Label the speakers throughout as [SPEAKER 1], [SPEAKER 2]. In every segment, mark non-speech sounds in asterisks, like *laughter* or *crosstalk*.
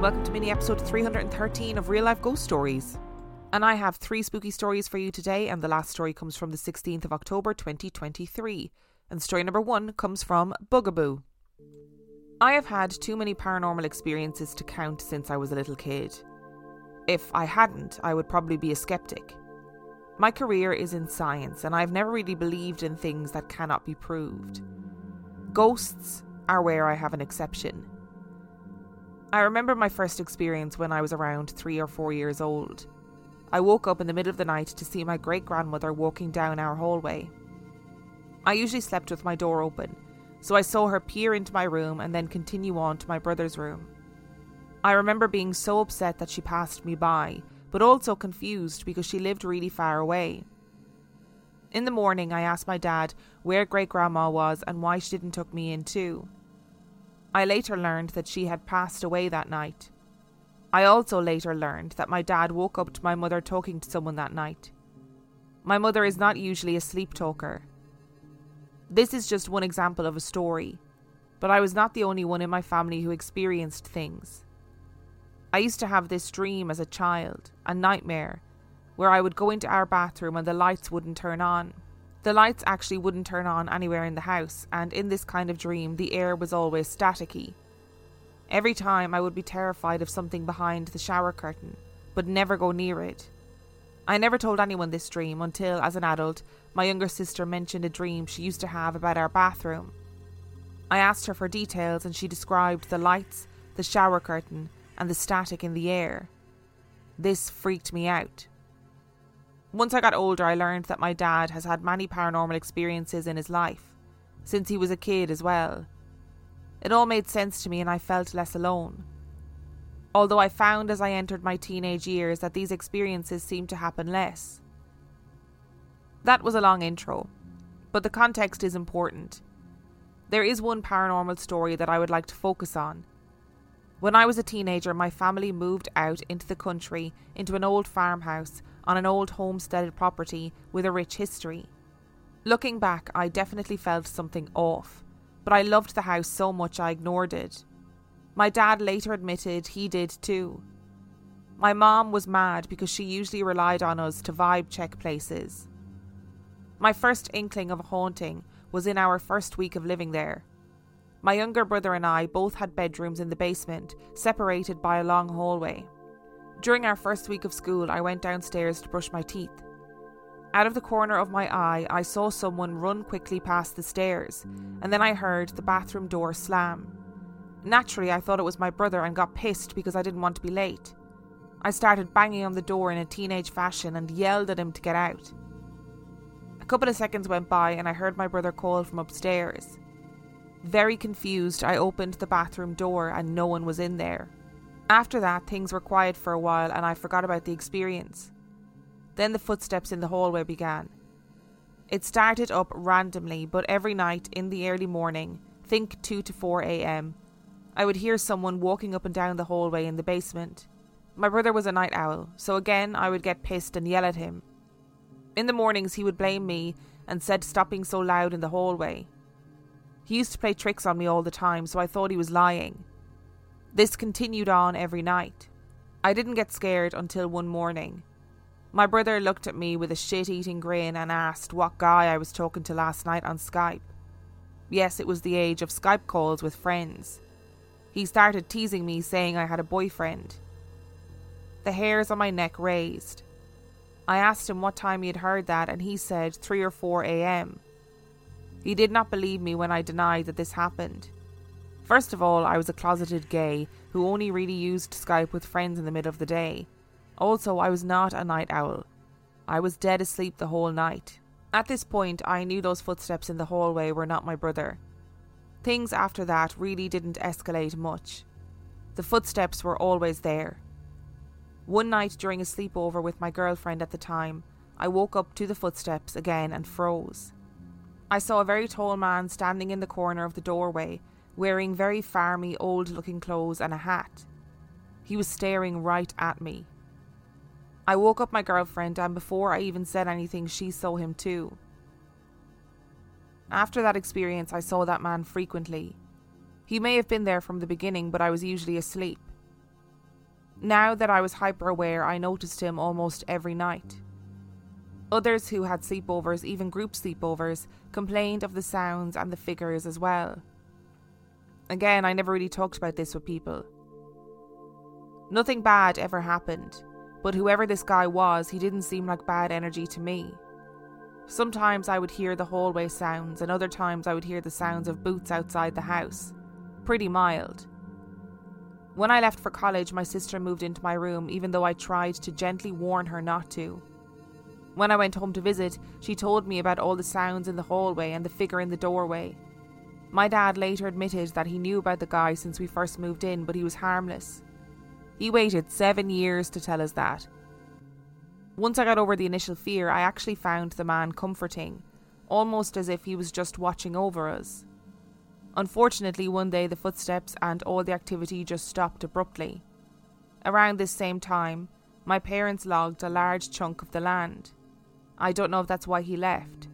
[SPEAKER 1] And welcome to mini episode 313 of Real Life Ghost Stories. And I have three spooky stories for you today, and the last story comes from the 16th of October 2023. And story number one comes from Bugaboo. I have had too many paranormal experiences to count since I was a little kid. If I hadn't, I would probably be a skeptic. My career is in science, and I've never really believed in things that cannot be proved. Ghosts are where I have an exception. I remember my first experience when I was around three or four years old. I woke up in the middle of the night to see my great grandmother walking down our hallway. I usually slept with my door open, so I saw her peer into my room and then continue on to my brother's room. I remember being so upset that she passed me by, but also confused because she lived really far away. In the morning, I asked my dad where great grandma was and why she didn't took me in too. I later learned that she had passed away that night. I also later learned that my dad woke up to my mother talking to someone that night. My mother is not usually a sleep talker. This is just one example of a story, but I was not the only one in my family who experienced things. I used to have this dream as a child, a nightmare, where I would go into our bathroom and the lights wouldn't turn on. The lights actually wouldn't turn on anywhere in the house, and in this kind of dream, the air was always staticky. Every time I would be terrified of something behind the shower curtain, but never go near it. I never told anyone this dream until, as an adult, my younger sister mentioned a dream she used to have about our bathroom. I asked her for details, and she described the lights, the shower curtain, and the static in the air. This freaked me out. Once I got older, I learned that my dad has had many paranormal experiences in his life, since he was a kid as well. It all made sense to me, and I felt less alone. Although I found as I entered my teenage years that these experiences seemed to happen less. That was a long intro, but the context is important. There is one paranormal story that I would like to focus on. When I was a teenager, my family moved out into the country into an old farmhouse on an old homesteaded property with a rich history. Looking back, I definitely felt something off, but I loved the house so much I ignored it. My dad later admitted he did too. My mom was mad because she usually relied on us to vibe check places. My first inkling of a haunting was in our first week of living there. My younger brother and I both had bedrooms in the basement, separated by a long hallway. During our first week of school, I went downstairs to brush my teeth. Out of the corner of my eye, I saw someone run quickly past the stairs, and then I heard the bathroom door slam. Naturally, I thought it was my brother and got pissed because I didn't want to be late. I started banging on the door in a teenage fashion and yelled at him to get out. A couple of seconds went by and I heard my brother call from upstairs. Very confused, I opened the bathroom door and no one was in there. After that, things were quiet for a while and I forgot about the experience. Then the footsteps in the hallway began. It started up randomly, but every night in the early morning, think 2 to 4 am, I would hear someone walking up and down the hallway in the basement. My brother was a night owl, so again I would get pissed and yell at him. In the mornings, he would blame me and said stop being so loud in the hallway. He used to play tricks on me all the time, so I thought he was lying. This continued on every night. I didn't get scared until one morning. My brother looked at me with a shit eating grin and asked what guy I was talking to last night on Skype. Yes, it was the age of Skype calls with friends. He started teasing me, saying I had a boyfriend. the hairs on my neck raised. I asked him what time he had heard that, and he said 3 or 4 a.m. He did not believe me when I denied that this happened. First of all, I was a closeted gay who only really used Skype with friends in the middle of the day. Also, I was not a night owl. I was dead asleep the whole night. At this point, I knew those footsteps in the hallway were not my brother. Things after that really didn't escalate much. The footsteps were always there. One night during a sleepover with my girlfriend at the time, I woke up to the footsteps again and froze. I saw a very tall man standing in the corner of the doorway, wearing very farmy, old looking clothes and a hat. He was staring right at me. I woke up my girlfriend, and before I even said anything, she saw him too. After that experience, I saw that man frequently. He may have been there from the beginning, but I was usually asleep. Now that I was hyper aware, I noticed him almost every night. Others who had sleepovers, even group sleepovers, complained of the sounds and the figures as well. Again, I never really talked about this with people. Nothing bad ever happened, but whoever this guy was, he didn't seem like bad energy to me. Sometimes I would hear the hallway sounds, and other times I would hear the sounds of boots outside the house. Pretty mild. When I left for college, my sister moved into my room, even though I tried to gently warn her not to. When I went home to visit, she told me about all the sounds in the hallway and the figure in the doorway. My dad later admitted that he knew about the guy since we first moved in, but he was harmless. He waited seven years to tell us that. Once I got over the initial fear, I actually found the man comforting, almost as if he was just watching over us. Unfortunately, one day the footsteps and all the activity just stopped abruptly. Around this same time, my parents logged a large chunk of the land. I don't know if that's why he left,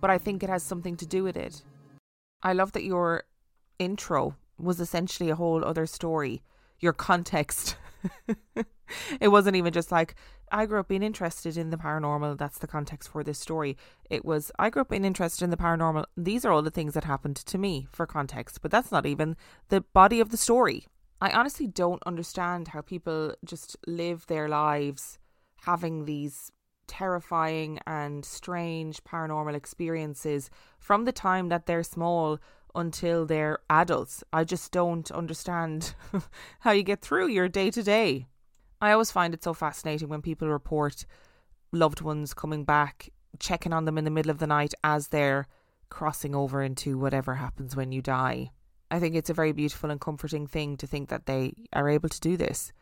[SPEAKER 1] but I think it has something to do with it. I love that your intro was essentially a whole other story. Your context. *laughs* it wasn't even just like, I grew up being interested in the paranormal. That's the context for this story. It was, I grew up being interested in the paranormal. These are all the things that happened to me for context, but that's not even the body of the story. I honestly don't understand how people just live their lives having these terrifying and strange paranormal experiences from the time that they're small until they're adults. I just don't understand *laughs* how you get through your day to day. I always find it so fascinating when people report loved ones coming back, checking on them in the middle of the night as they're crossing over into whatever happens when you die. I think it's a very beautiful and comforting thing to think that they are able to do this.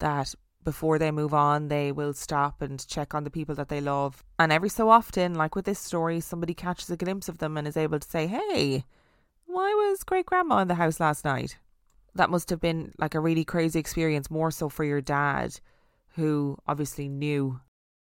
[SPEAKER 1] That before they move on, they will stop and check on the people that they love. And every so often, like with this story, somebody catches a glimpse of them and is able to say, Hey, why was great grandma in the house last night? That must have been like a really crazy experience, more so for your dad, who obviously knew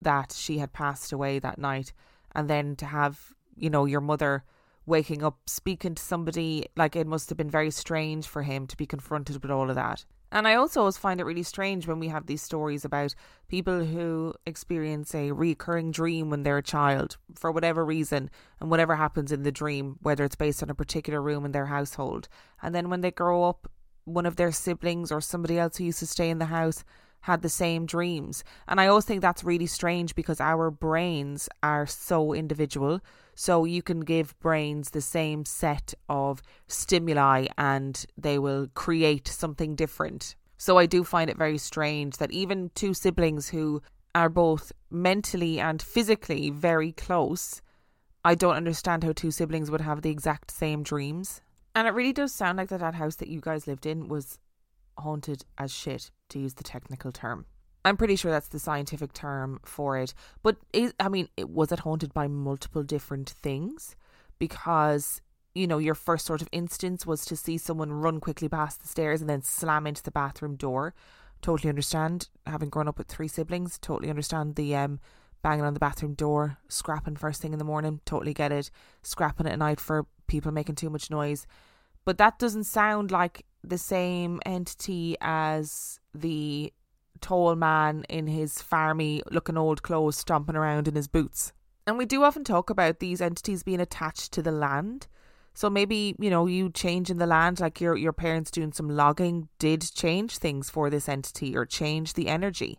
[SPEAKER 1] that she had passed away that night. And then to have, you know, your mother waking up speaking to somebody, like it must have been very strange for him to be confronted with all of that. And I also always find it really strange when we have these stories about people who experience a recurring dream when they're a child for whatever reason and whatever happens in the dream, whether it's based on a particular room in their household. And then when they grow up, one of their siblings or somebody else who used to stay in the house had the same dreams. And I always think that's really strange because our brains are so individual. So you can give brains the same set of stimuli and they will create something different. So I do find it very strange that even two siblings who are both mentally and physically very close, I don't understand how two siblings would have the exact same dreams. And it really does sound like that that house that you guys lived in was haunted as shit, to use the technical term. I'm pretty sure that's the scientific term for it. But is, I mean, it, was it haunted by multiple different things? Because you know, your first sort of instance was to see someone run quickly past the stairs and then slam into the bathroom door. Totally understand. Having grown up with three siblings, totally understand the um banging on the bathroom door, scrapping first thing in the morning. Totally get it. Scrapping at night for people making too much noise. But that doesn't sound like the same entity as the tall man in his farmy looking old clothes stomping around in his boots. And we do often talk about these entities being attached to the land. So maybe, you know, you change in the land, like your your parents doing some logging did change things for this entity or change the energy.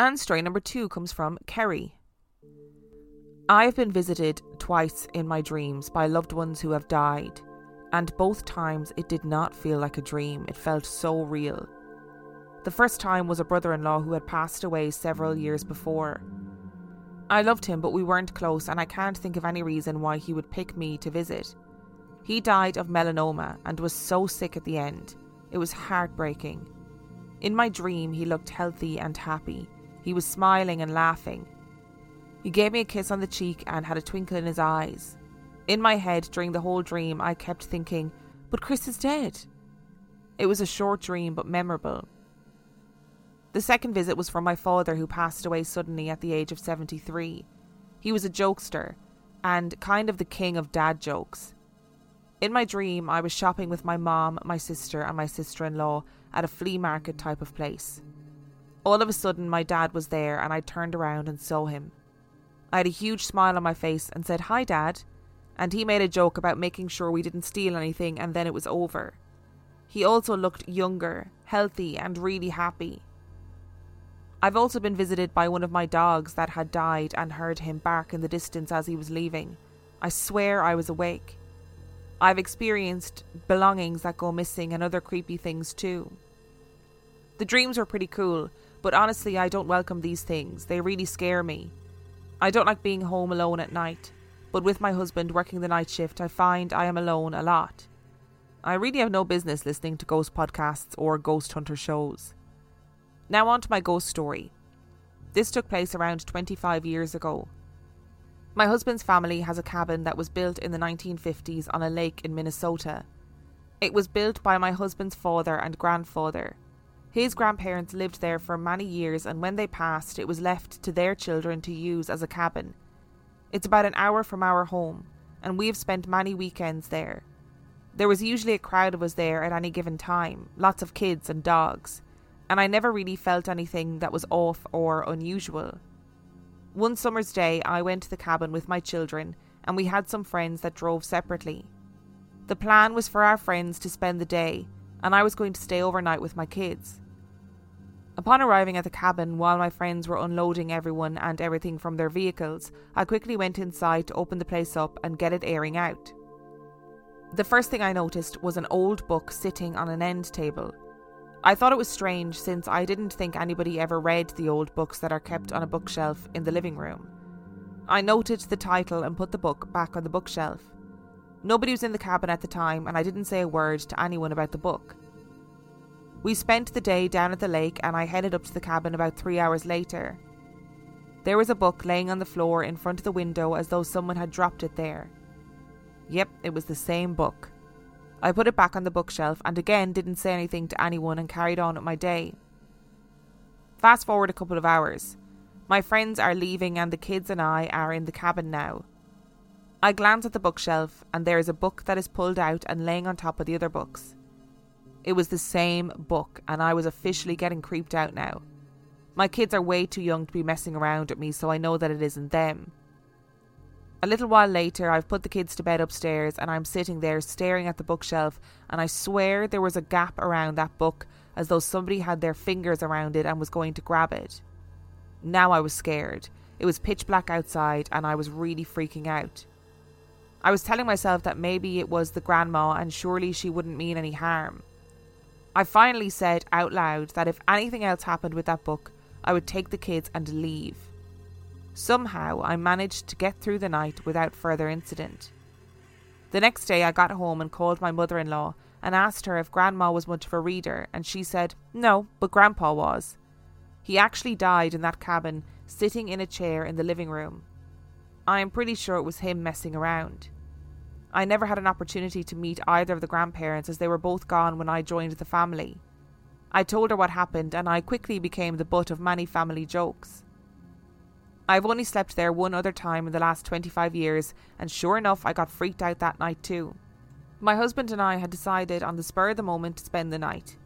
[SPEAKER 1] And story number two comes from Kerri. I have been visited twice in my dreams by loved ones who have died, and both times it did not feel like a dream. It felt so real. The first time was a brother in law who had passed away several years before. I loved him, but we weren't close, and I can't think of any reason why he would pick me to visit. He died of melanoma and was so sick at the end. It was heartbreaking. In my dream, he looked healthy and happy. He was smiling and laughing. He gave me a kiss on the cheek and had a twinkle in his eyes. In my head, during the whole dream, I kept thinking, but Chris is dead. It was a short dream, but memorable. The second visit was from my father, who passed away suddenly at the age of 73. He was a jokester and kind of the king of dad jokes. In my dream, I was shopping with my mom, my sister, and my sister in law at a flea market type of place. All of a sudden, my dad was there, and I turned around and saw him. I had a huge smile on my face and said, Hi, Dad. And he made a joke about making sure we didn't steal anything, and then it was over. He also looked younger, healthy, and really happy. I've also been visited by one of my dogs that had died and heard him bark in the distance as he was leaving. I swear I was awake. I've experienced belongings that go missing and other creepy things too. The dreams were pretty cool, but honestly, I don't welcome these things. They really scare me. I don't like being home alone at night, but with my husband working the night shift, I find I am alone a lot. I really have no business listening to ghost podcasts or ghost hunter shows. Now, on to my ghost story. This took place around 25 years ago. My husband's family has a cabin that was built in the 1950s on a lake in Minnesota. It was built by my husband's father and grandfather. His grandparents lived there for many years, and when they passed, it was left to their children to use as a cabin. It's about an hour from our home, and we have spent many weekends there. There was usually a crowd of us there at any given time, lots of kids and dogs and I never really felt anything that was off or unusual. One summer's day, I went to the cabin with my children, and we had some friends that drove separately. The plan was for our friends to spend the day, and I was going to stay overnight with my kids. Upon arriving at the cabin, while my friends were unloading everyone and everything from their vehicles, I quickly went inside to open the place up and get it airing out. The first thing I noticed was an old book sitting on an end table. I thought it was strange since I didn't think anybody ever read the old books that are kept on a bookshelf in the living room. I noted the title and put the book back on the bookshelf. Nobody was in the cabin at the time, and I didn't say a word to anyone about the book. We spent the day down at the lake, and I headed up to the cabin about three hours later. There was a book laying on the floor in front of the window as though someone had dropped it there. Yep, it was the same book. I put it back on the bookshelf and again didn't say anything to anyone and carried on with my day. Fast forward a couple of hours. My friends are leaving and the kids and I are in the cabin now. I glance at the bookshelf and there is a book that is pulled out and laying on top of the other books. It was the same book and I was officially getting creeped out now. My kids are way too young to be messing around at me, so I know that it isn't them. A little while later, I've put the kids to bed upstairs and I'm sitting there staring at the bookshelf, and I swear there was a gap around that book as though somebody had their fingers around it and was going to grab it. Now I was scared. It was pitch black outside, and I was really freaking out. I was telling myself that maybe it was the grandma and surely she wouldn't mean any harm. I finally said out loud that if anything else happened with that book, I would take the kids and leave. Somehow, I managed to get through the night without further incident. The next day, I got home and called my mother in law and asked her if Grandma was much of a reader, and she said, No, but Grandpa was. He actually died in that cabin, sitting in a chair in the living room. I am pretty sure it was him messing around. I never had an opportunity to meet either of the grandparents as they were both gone when I joined the family. I told her what happened, and I quickly became the butt of many family jokes. I've only slept there one other time in the last 25 years, and sure enough, I got freaked out that night too. My husband and I had decided on the spur of the moment to spend the night.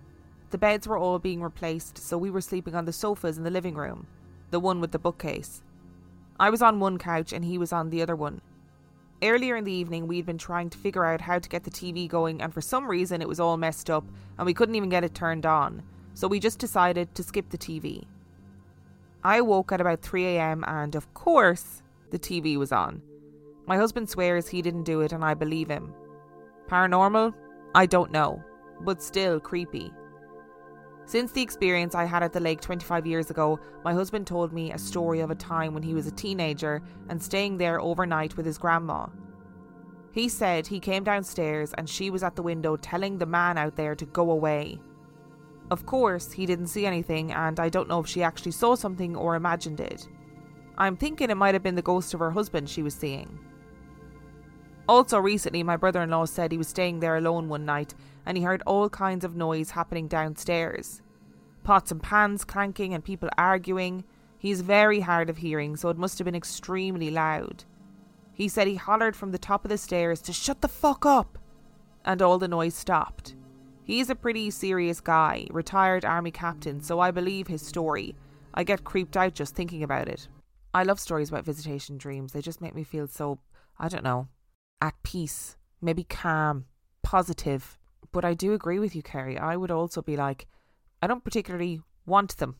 [SPEAKER 1] The beds were all being replaced, so we were sleeping on the sofas in the living room, the one with the bookcase. I was on one couch and he was on the other one. Earlier in the evening, we'd been trying to figure out how to get the TV going, and for some reason, it was all messed up and we couldn't even get it turned on, so we just decided to skip the TV. I woke at about 3am, and of course, the TV was on. My husband swears he didn't do it, and I believe him. Paranormal? I don't know, but still creepy. Since the experience I had at the lake 25 years ago, my husband told me a story of a time when he was a teenager and staying there overnight with his grandma. He said he came downstairs and she was at the window telling the man out there to go away. Of course, he didn't see anything, and I don't know if she actually saw something or imagined it. I'm thinking it might have been the ghost of her husband she was seeing. Also, recently, my brother in law said he was staying there alone one night and he heard all kinds of noise happening downstairs pots and pans clanking and people arguing. He's very hard of hearing, so it must have been extremely loud. He said he hollered from the top of the stairs to shut the fuck up, and all the noise stopped. He's a pretty serious guy, retired army captain, so I believe his story. I get creeped out just thinking about it. I love stories about visitation dreams. They just make me feel so, I don't know, at peace, maybe calm, positive. But I do agree with you, Kerri. I would also be like, I don't particularly want them.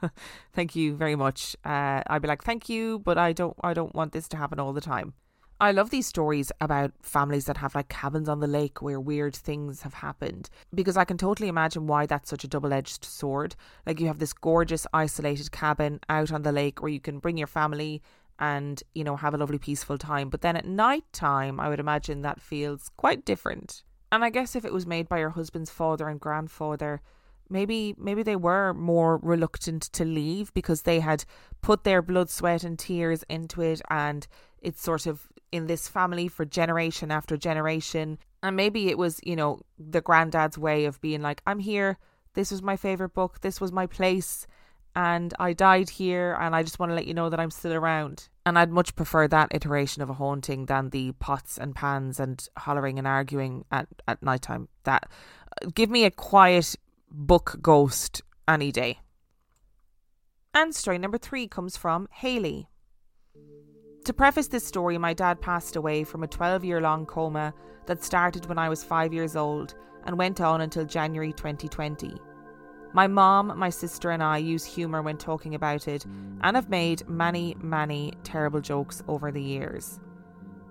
[SPEAKER 1] *laughs* thank you very much. Uh, I'd be like, thank you, but I don't, I don't want this to happen all the time. I love these stories about families that have like cabins on the lake where weird things have happened because I can totally imagine why that's such a double edged sword. Like you have this gorgeous isolated cabin out on the lake where you can bring your family and, you know, have a lovely peaceful time. But then at night time, I would imagine that feels quite different. And I guess if it was made by your husband's father and grandfather, maybe maybe they were more reluctant to leave because they had put their blood, sweat and tears into it and it's sort of in this family for generation after generation. And maybe it was, you know, the granddad's way of being like, I'm here, this was my favourite book, this was my place, and I died here, and I just want to let you know that I'm still around. And I'd much prefer that iteration of a haunting than the pots and pans and hollering and arguing at, at night time. That uh, give me a quiet book ghost any day. And story number three comes from Hayley. To preface this story, my dad passed away from a 12 year long coma that started when I was five years old and went on until January 2020. My mom, my sister, and I use humour when talking about it and have made many, many terrible jokes over the years.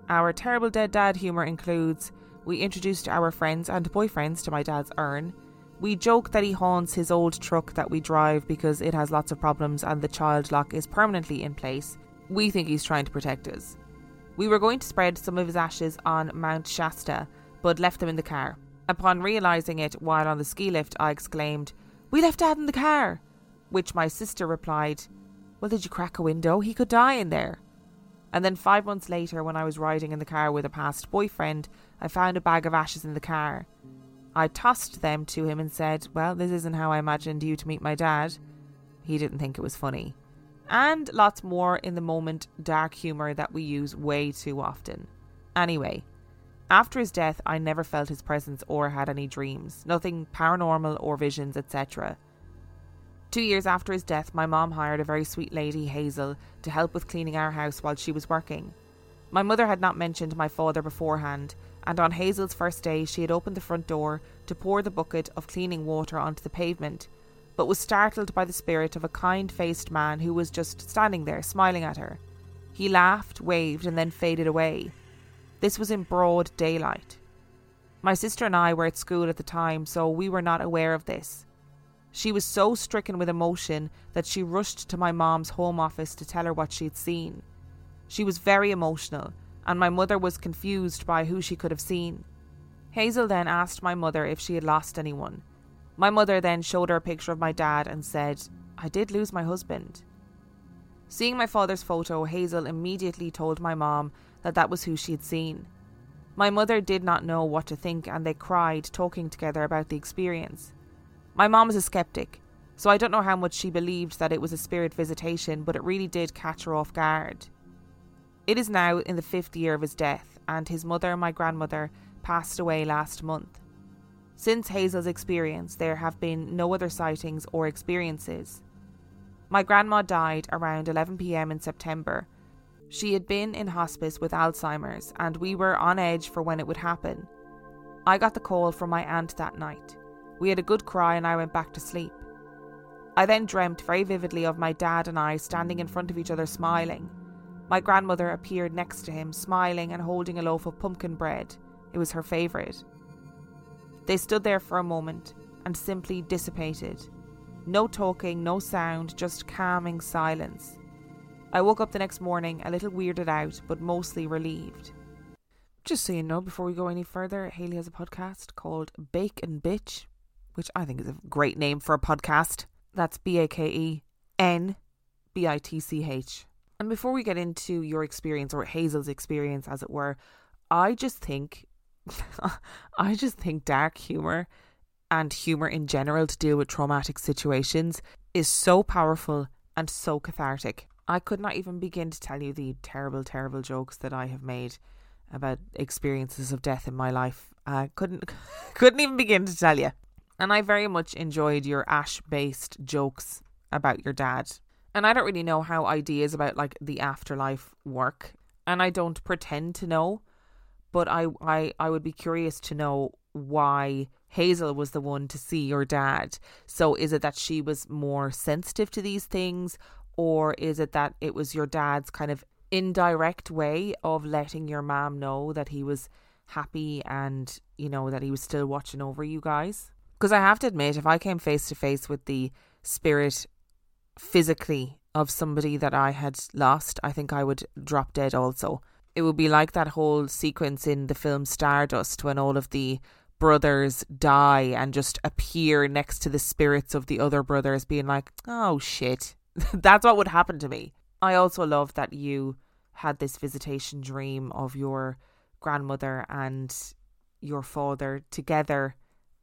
[SPEAKER 1] Our terrible dead dad humour includes we introduced our friends and boyfriends to my dad's urn. We joke that he haunts his old truck that we drive because it has lots of problems and the child lock is permanently in place we think he's trying to protect us. We were going to spread some of his ashes on Mount Shasta, but left them in the car. Upon realising it while on the ski lift, I exclaimed, We left Dad in the car! Which my sister replied, Well, did you crack a window? He could die in there. And then five months later, when I was riding in the car with a past boyfriend, I found a bag of ashes in the car. I tossed them to him and said, Well, this isn't how I imagined you to meet my dad. He didn't think it was funny and lots more in the moment dark humour that we use way too often. Anyway, after his death, I never felt his presence or had any dreams, nothing paranormal or visions, etc. Two years after his death, my mom hired a very sweet lady, Hazel, to help with cleaning our house while she was working. My mother had not mentioned my father beforehand, and on Hazel's first day, she had opened the front door to pour the bucket of cleaning water onto the pavement but was startled by the spirit of a kind faced man who was just standing there smiling at her. He laughed, waved, and then faded away. This was in broad daylight. My sister and I were at school at the time, so we were not aware of this. She was so stricken with emotion that she rushed to my mom's home office to tell her what she'd seen. She was very emotional, and my mother was confused by who she could have seen. Hazel then asked my mother if she had lost anyone. My mother then showed her a picture of my dad and said, I did lose my husband. Seeing my father's photo, Hazel immediately told my mom that that was who she had seen. My mother did not know what to think and they cried, talking together about the experience. My mom is a skeptic, so I don't know how much she believed that it was a spirit visitation, but it really did catch her off guard. It is now in the fifth year of his death, and his mother, my grandmother, passed away last month. Since Hazel's experience, there have been no other sightings or experiences. My grandma died around 11 pm in September. She had been in hospice with Alzheimer's, and we were on edge for when it would happen. I got the call from my aunt that night. We had a good cry, and I went back to sleep. I then dreamt very vividly of my dad and I standing in front of each other smiling. My grandmother appeared next to him, smiling and holding a loaf of pumpkin bread. It was her favourite. They stood there for a moment and simply dissipated. No talking, no sound, just calming silence. I woke up the next morning a little weirded out, but mostly relieved. Just so you know, before we go any further, Hayley has a podcast called Bake and Bitch, which I think is a great name for a podcast. That's B A K E N B I T C H. And before we get into your experience, or Hazel's experience, as it were, I just think *laughs* I just think dark humor and humor in general to deal with traumatic situations is so powerful and so cathartic. I could not even begin to tell you the terrible, terrible jokes that I have made about experiences of death in my life. I couldn't *laughs* couldn't even begin to tell you. And I very much enjoyed your ash based jokes about your dad. And I don't really know how ideas about like the afterlife work. And I don't pretend to know but I, I, I would be curious to know why Hazel was the one to see your dad. So is it that she was more sensitive to these things, or is it that it was your dad's kind of indirect way of letting your mom know that he was happy and, you know, that he was still watching over you guys? Because I have to admit, if I came face to face with the spirit physically of somebody that I had lost, I think I would drop dead also it would be like that whole sequence in the film Stardust when all of the brothers die and just appear next to the spirits of the other brothers, being like, oh shit. *laughs* That's what would happen to me. I also love that you had this visitation dream of your grandmother and your father together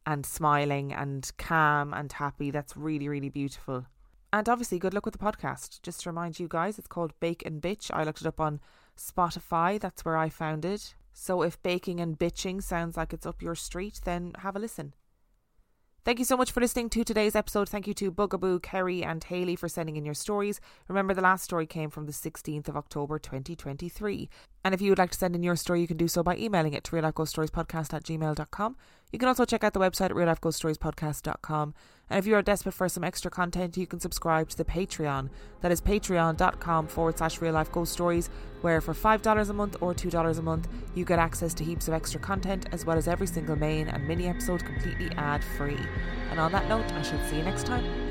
[SPEAKER 1] and smiling and calm and happy. That's really, really beautiful. And obviously, good luck with the podcast. Just to remind you guys, it's called Bake and Bitch. I looked it up on Spotify. That's where I found it. So if baking and bitching sounds like it's up your street, then have a listen. Thank you so much for listening to today's episode. Thank you to Bugaboo, Kerri, and Hayley for sending in your stories. Remember, the last story came from the 16th of October 2023. And if you would like to send in your story, you can do so by emailing it to reallifeghoststoriespodcast at gmail.com. You can also check out the website at reallifeghoststoriespodcast.com. And if you are desperate for some extra content, you can subscribe to the Patreon. That is patreon.com forward slash real life ghost stories, where for $5 a month or $2 a month, you get access to heaps of extra content, as well as every single main and mini episode completely ad free. And on that note, I shall see you next time.